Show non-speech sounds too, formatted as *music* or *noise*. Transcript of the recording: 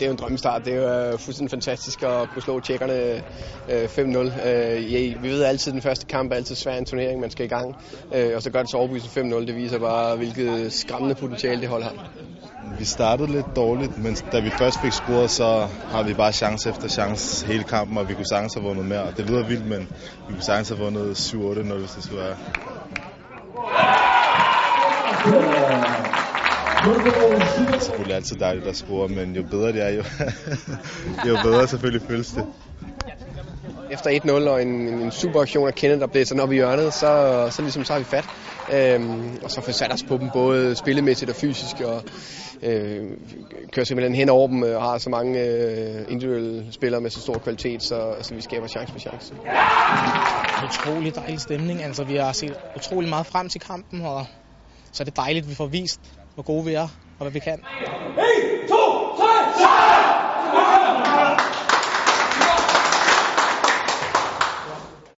Det er jo en drømmestart. Det er jo øh, fuldstændig fantastisk at kunne slå tjekkerne 5-0. Øh, øh vi ved altid, at den første kamp er altid svær en turnering, man skal i gang. Øh, og så gør det så overbevisende 5-0. Det viser bare, hvilket skræmmende potentiale det hold har. Vi startede lidt dårligt, men da vi først fik scoret, så har vi bare chance efter chance hele kampen, og vi kunne sagtens have vundet mere. Det lyder vildt, men vi kunne sagtens have vundet 7-8-0, hvis det skulle være. Det er selvfølgelig altid dejligt at score, men jo bedre det er, jo, *laughs* jo bedre selvfølgelig føles det. Efter 1-0 og en, en super aktion af Kenneth, der blev sådan op i hjørnet, så, så, ligesom, så har vi fat. Øhm, og så får sat os på dem, både spillemæssigt og fysisk, og øh, kører simpelthen hen over dem, og har så mange øh, individuelle spillere med så stor kvalitet, så, så vi skaber chance på chance. Utrolig dejlig stemning. Altså, vi har set utrolig meget frem til kampen, og så er det dejligt, at vi får vist, hvor gode vi er, og hvad vi kan. 1,